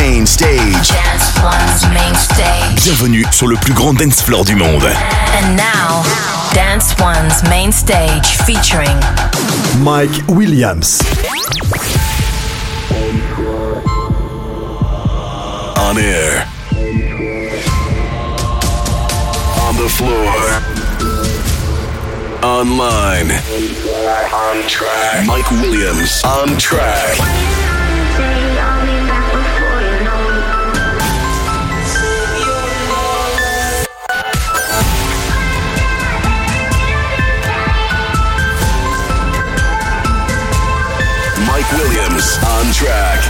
main stage. Dance One's main stage. Bienvenue sur le plus grand dance floor du monde. And now, Dance One's main stage featuring Mike Williams. On air. On the floor. Online. On track. Mike Williams on track. Williams on track.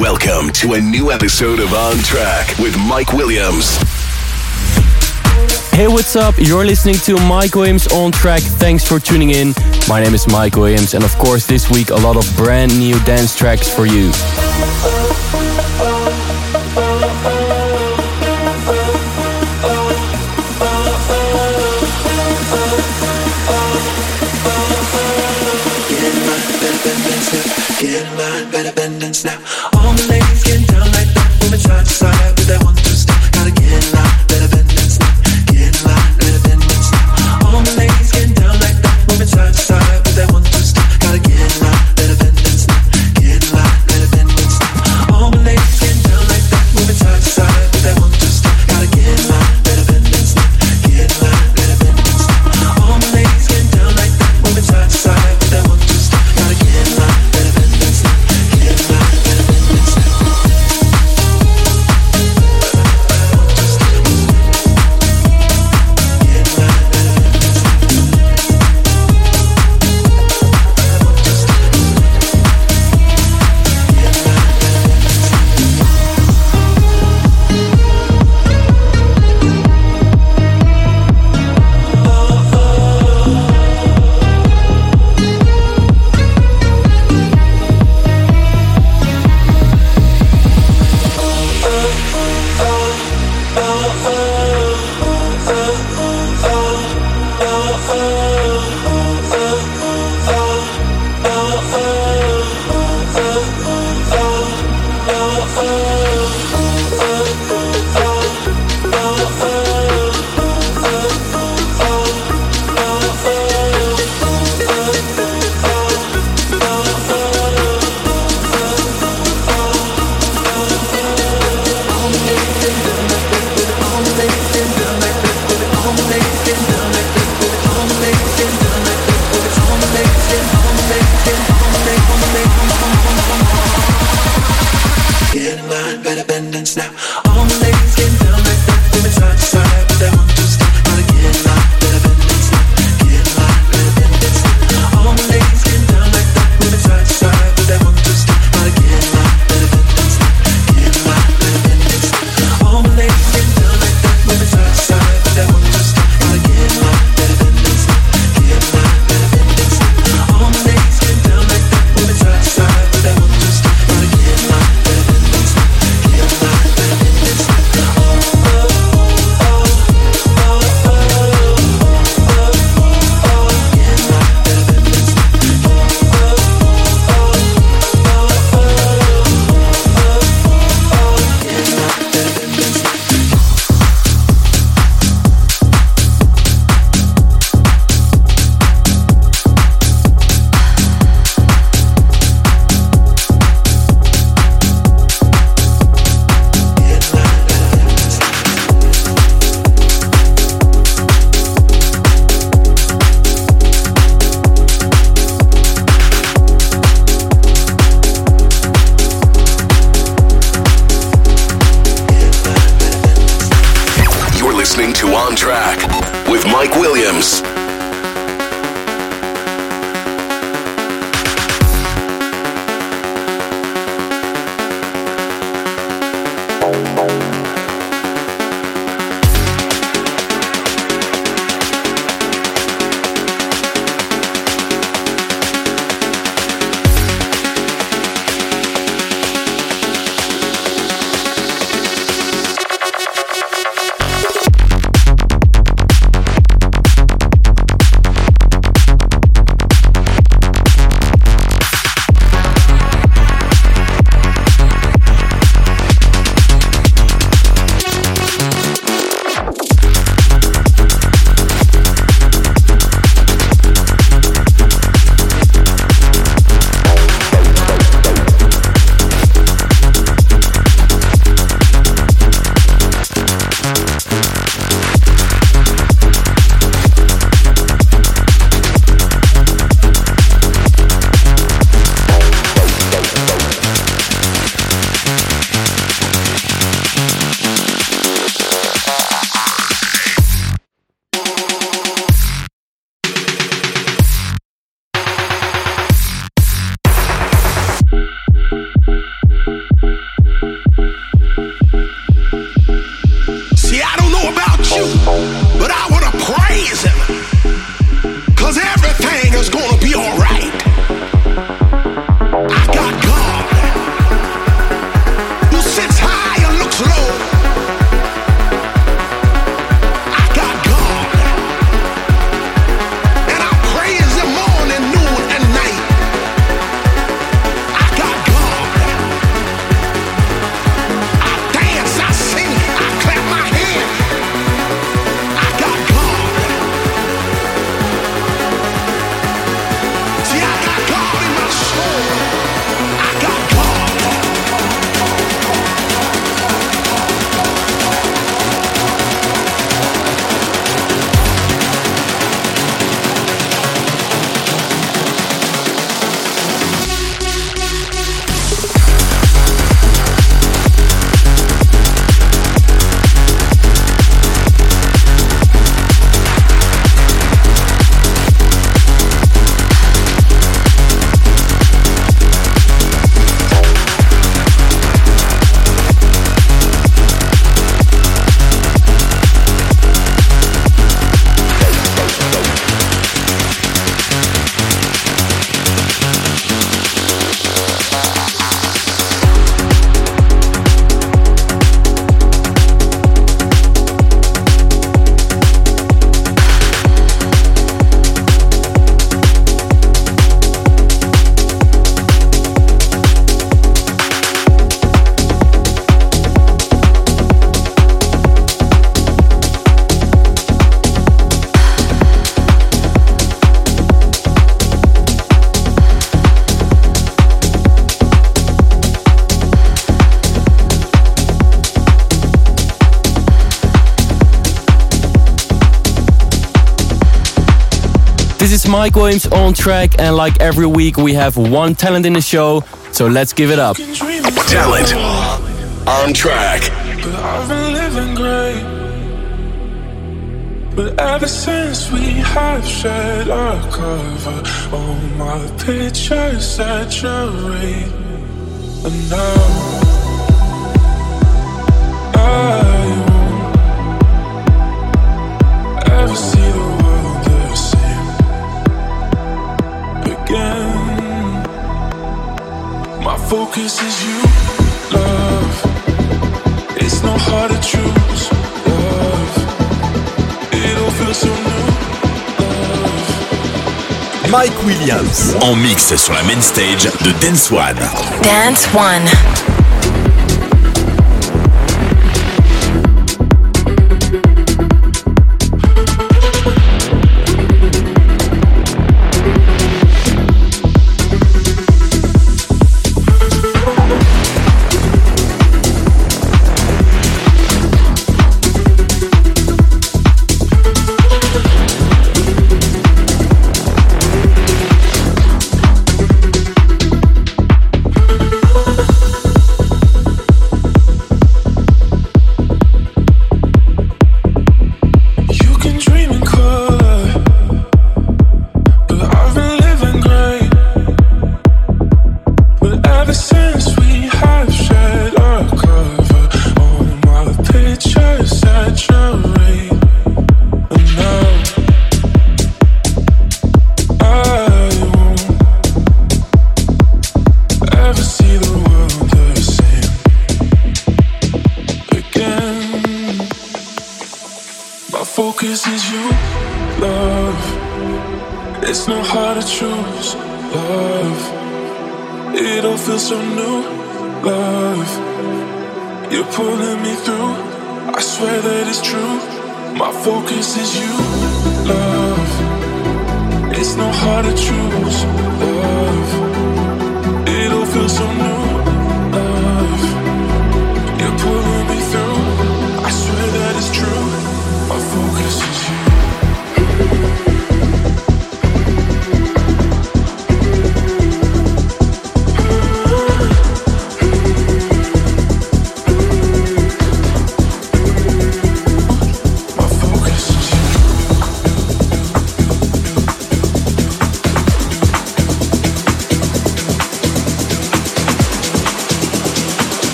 Welcome to a new episode of On Track with Mike Williams. Hey, what's up? You're listening to Mike Williams on track. Thanks for tuning in. My name is Mike Williams, and of course, this week a lot of brand new dance tracks for you. Mike Williams on track, and like every week, we have one talent in the show, so let's give it up. Talent on track. But I've been living great. But ever since we have our cover, all my pictures saturate. And now. Mike Williams en mix sur la main stage de Dance One. Dance One.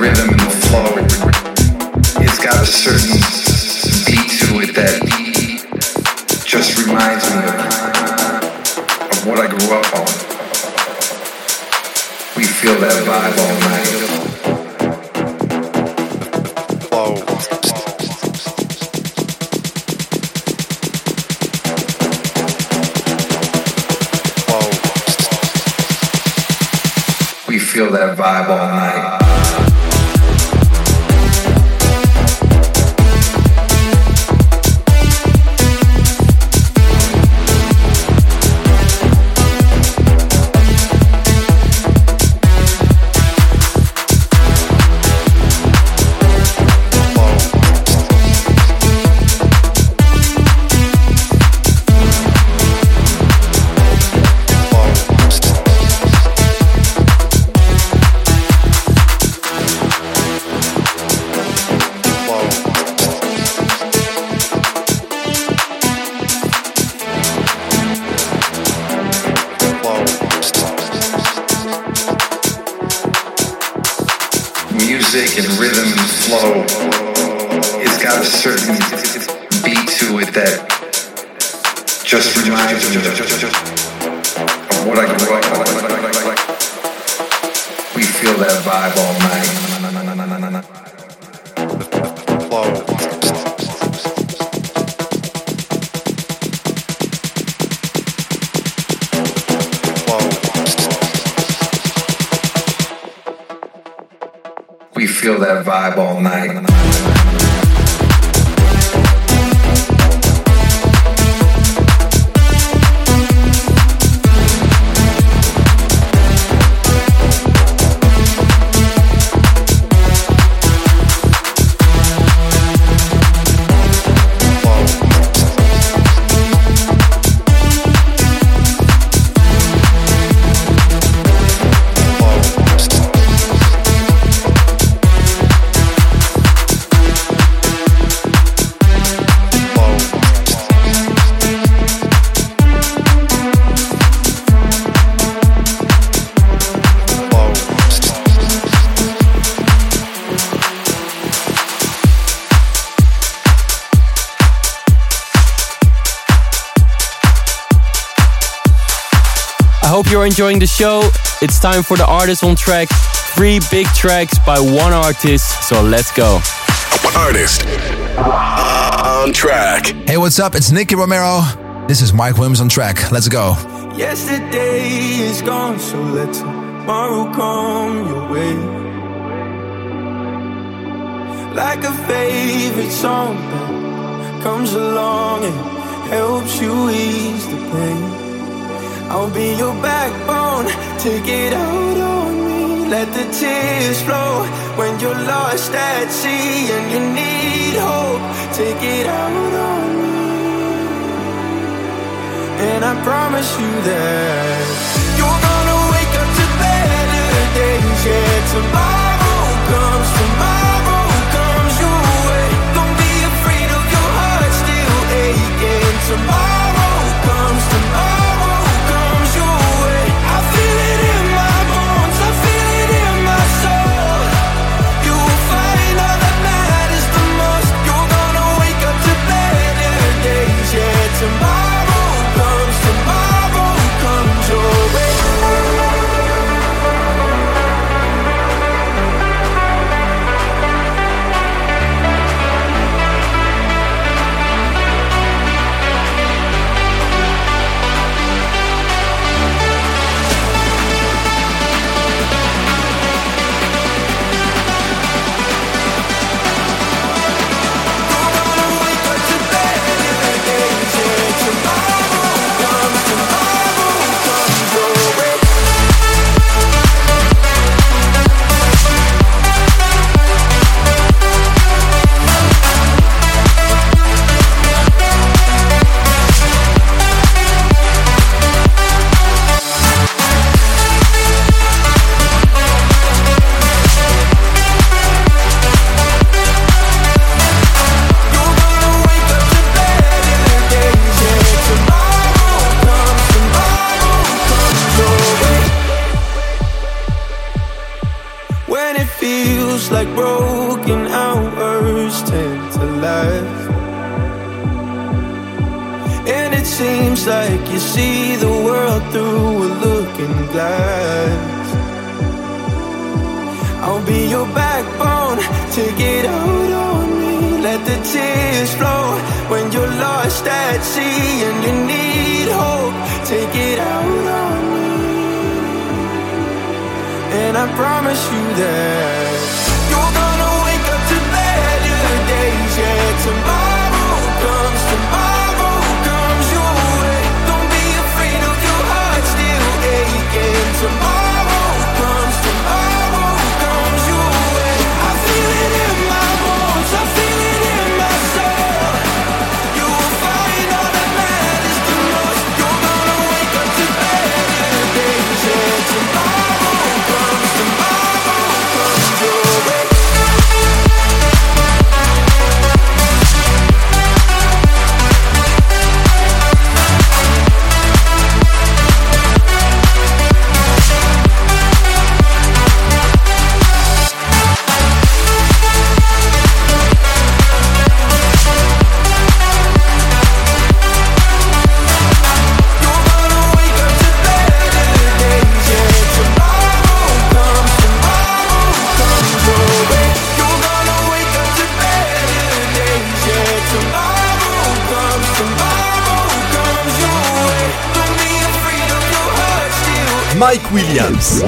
Rhythm and the flow. It's got a certain beat to it that just reminds me of, of what I grew up on. We feel that vibe all night. Flow. We feel that vibe all night. You're enjoying the show. It's time for the artist on track. Three big tracks by one artist, so let's go. Artist on track. Hey, what's up? It's Nicky Romero. This is Mike Williams on track. Let's go. Yesterday is gone, so let tomorrow come your way. Like a favorite song that comes along and helps you ease the pain. I'll be your backbone, take it out on me. Let the tears flow when you're lost at sea and you need hope. Take it out on me. And I promise you that you're gonna wake up to better days. Yeah, tomorrow comes, tomorrow comes. Don't be afraid of your heart still aching. Tomorrow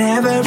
never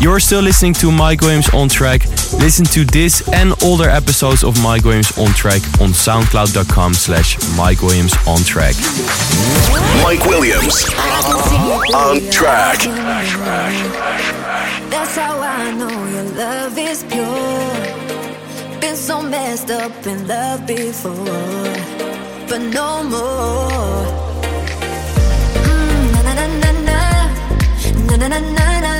You're still listening to Mike Williams on Track. Listen to this and older episodes of Mike Williams on Track on soundcloud.com slash Mike Williams on Track. Mike Williams on Track. That's how I know your love is pure. Been so messed up in love before, but no more. Mm, na na na na na na na na na.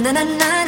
나나나나.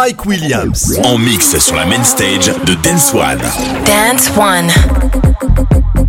Mike Williams. En mix sur la main stage de Dance One. Dance One.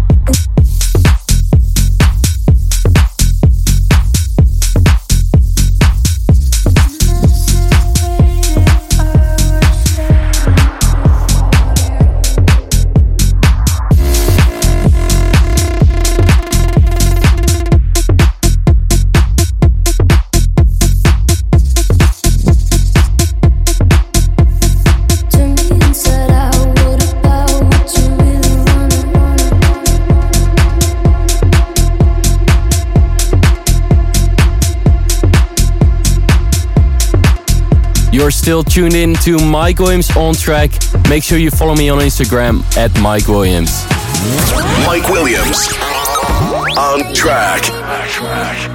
Still tuned in to Mike Williams on track. Make sure you follow me on Instagram at Mike Williams. Mike Williams. On Track.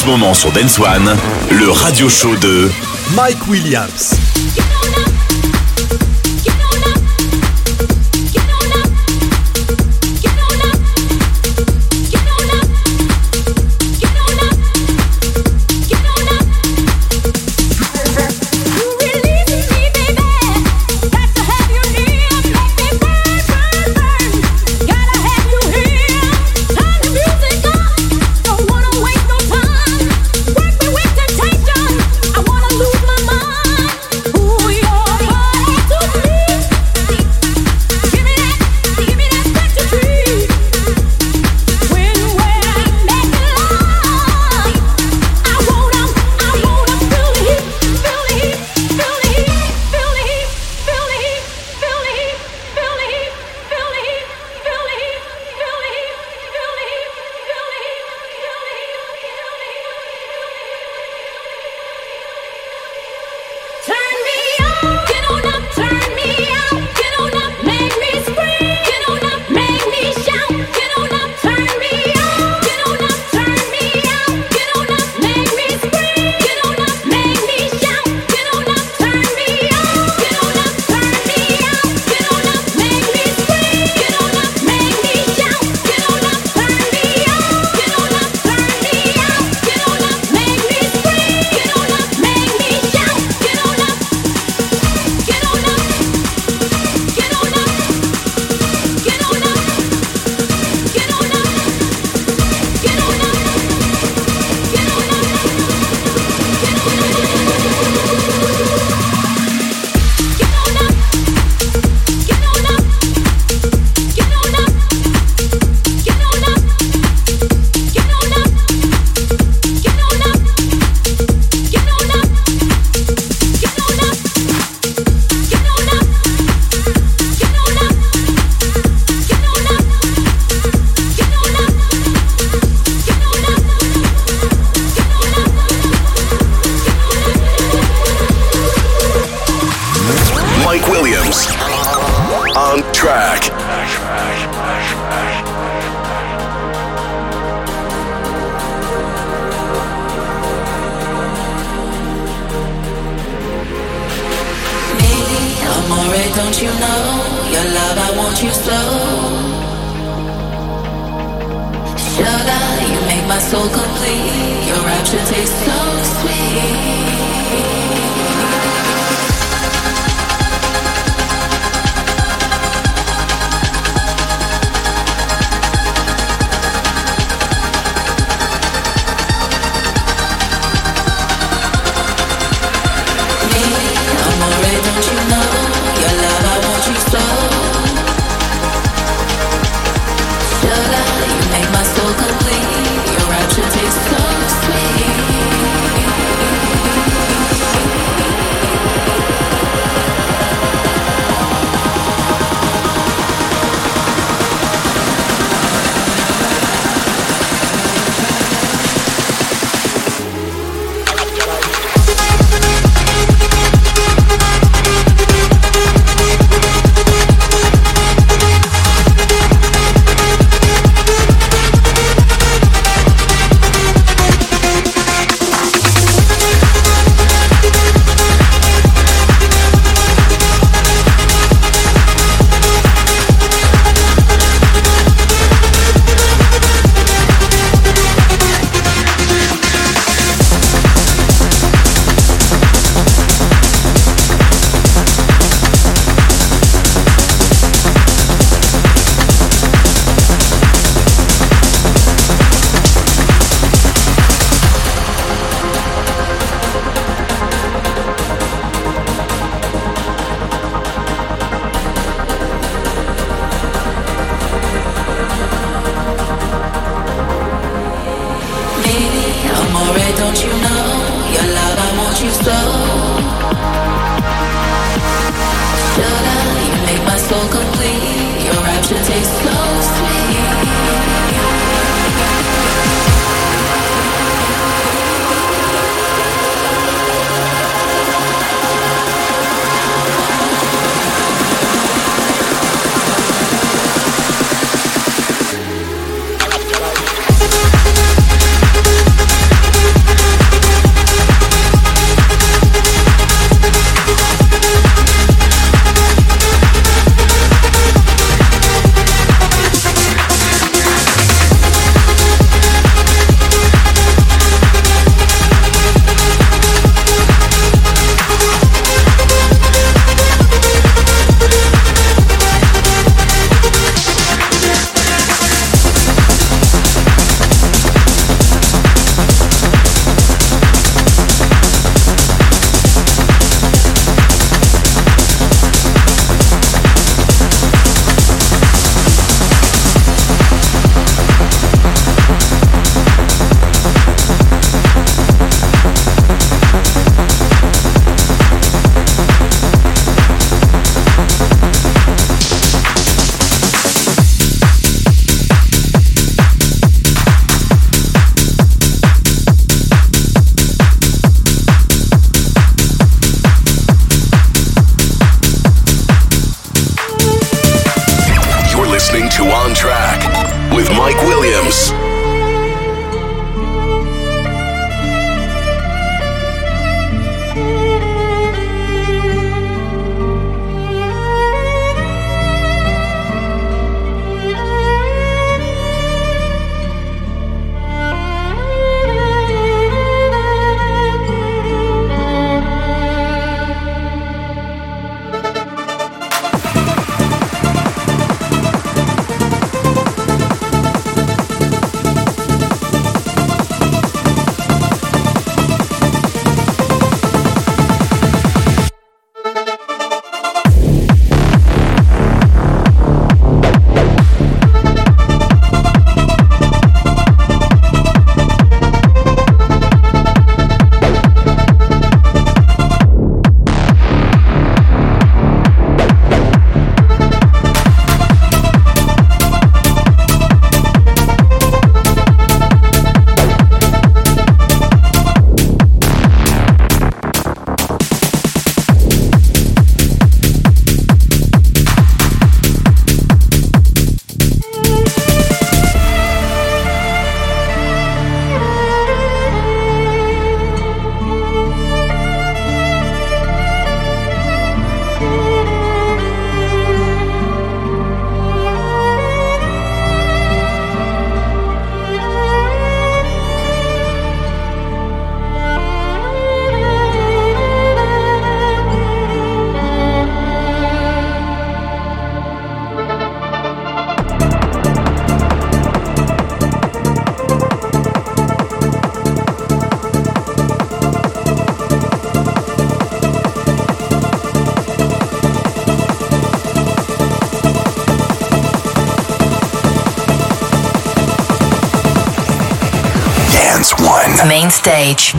ce moment sur Dance One, le radio show de Mike Williams.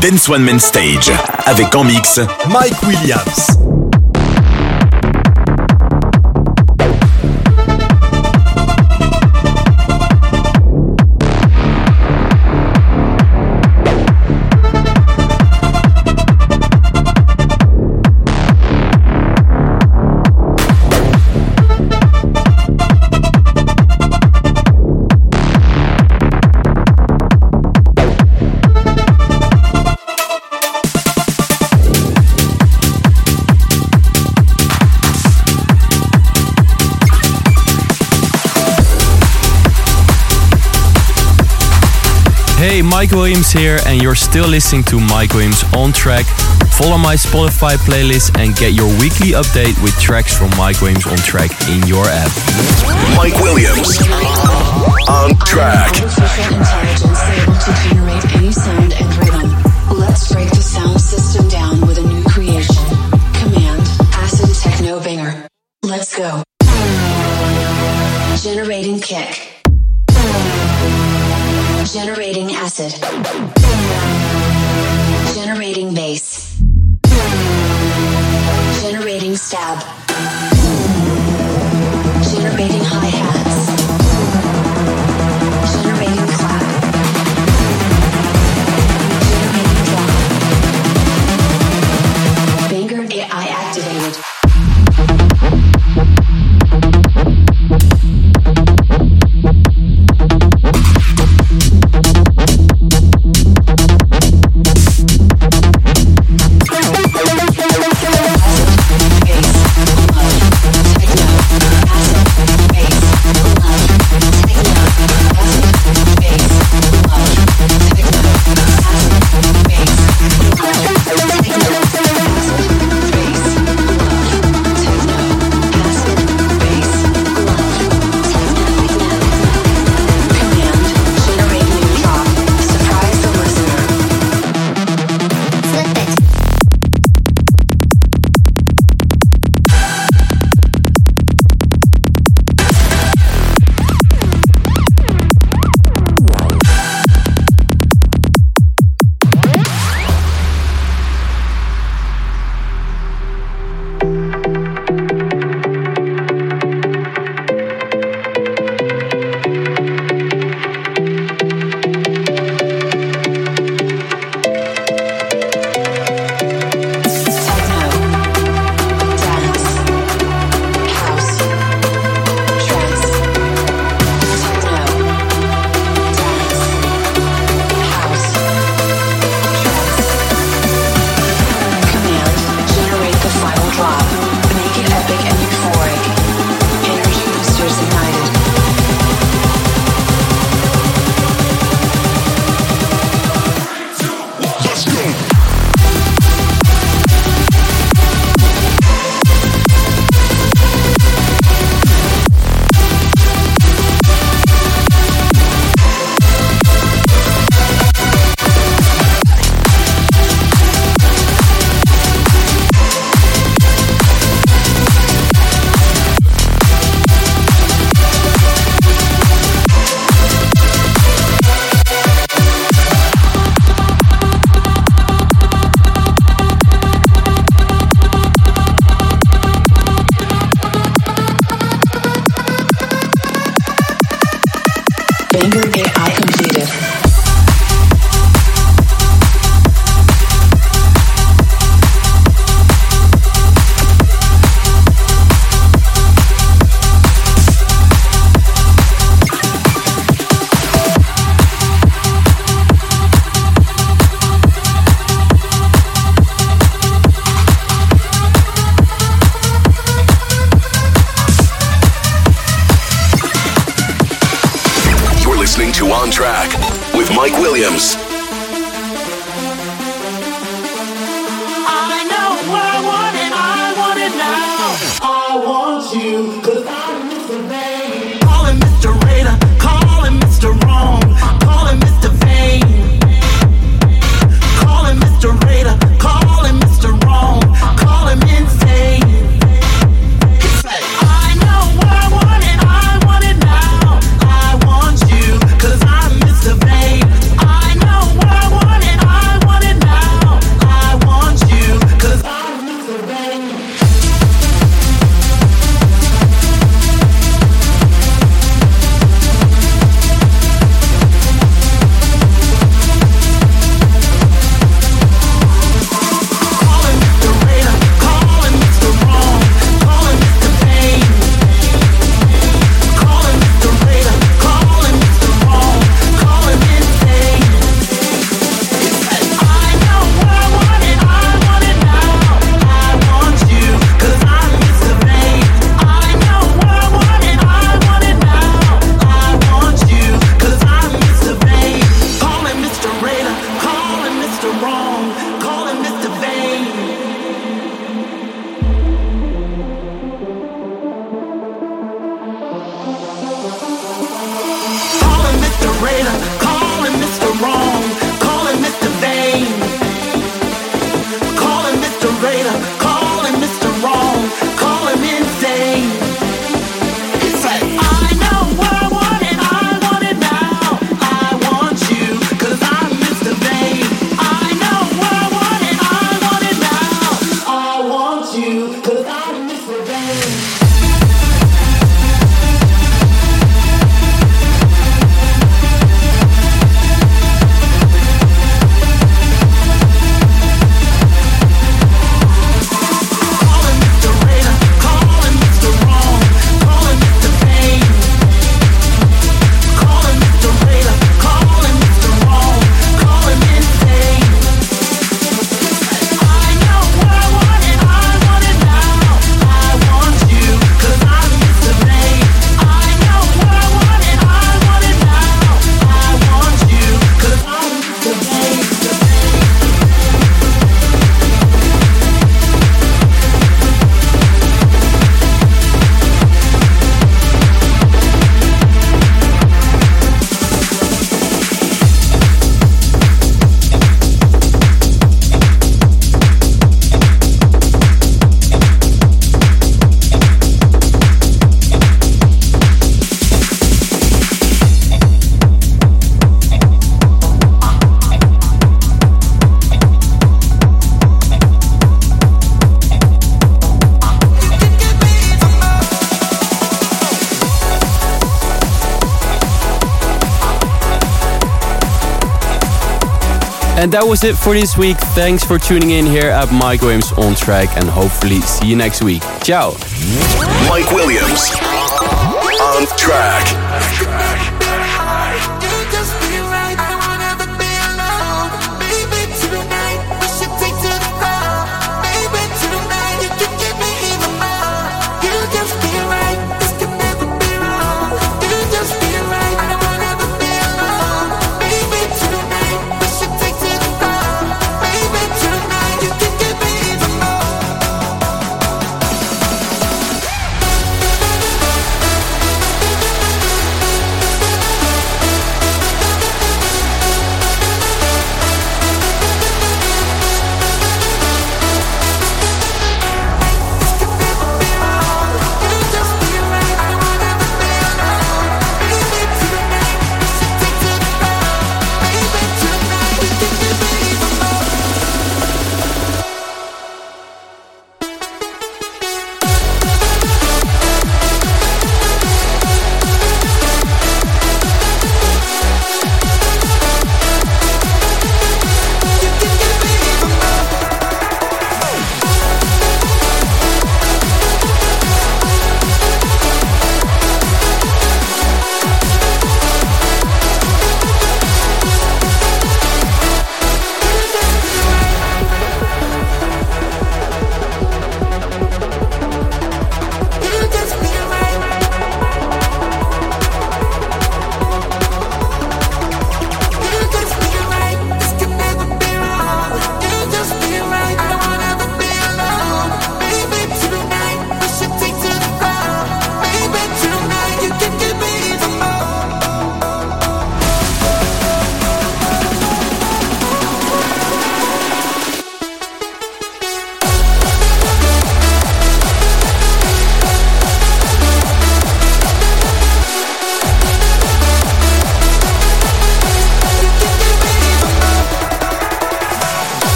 Dance One Man Stage. Avec en mix Mike Williams. Mike Williams here, and you're still listening to Mike Williams on track. Follow my Spotify playlist and get your weekly update with tracks from Mike Williams on track in your app. Mike Williams And that was it for this week. Thanks for tuning in here at Mike Williams on track and hopefully see you next week. Ciao. Mike Williams on track.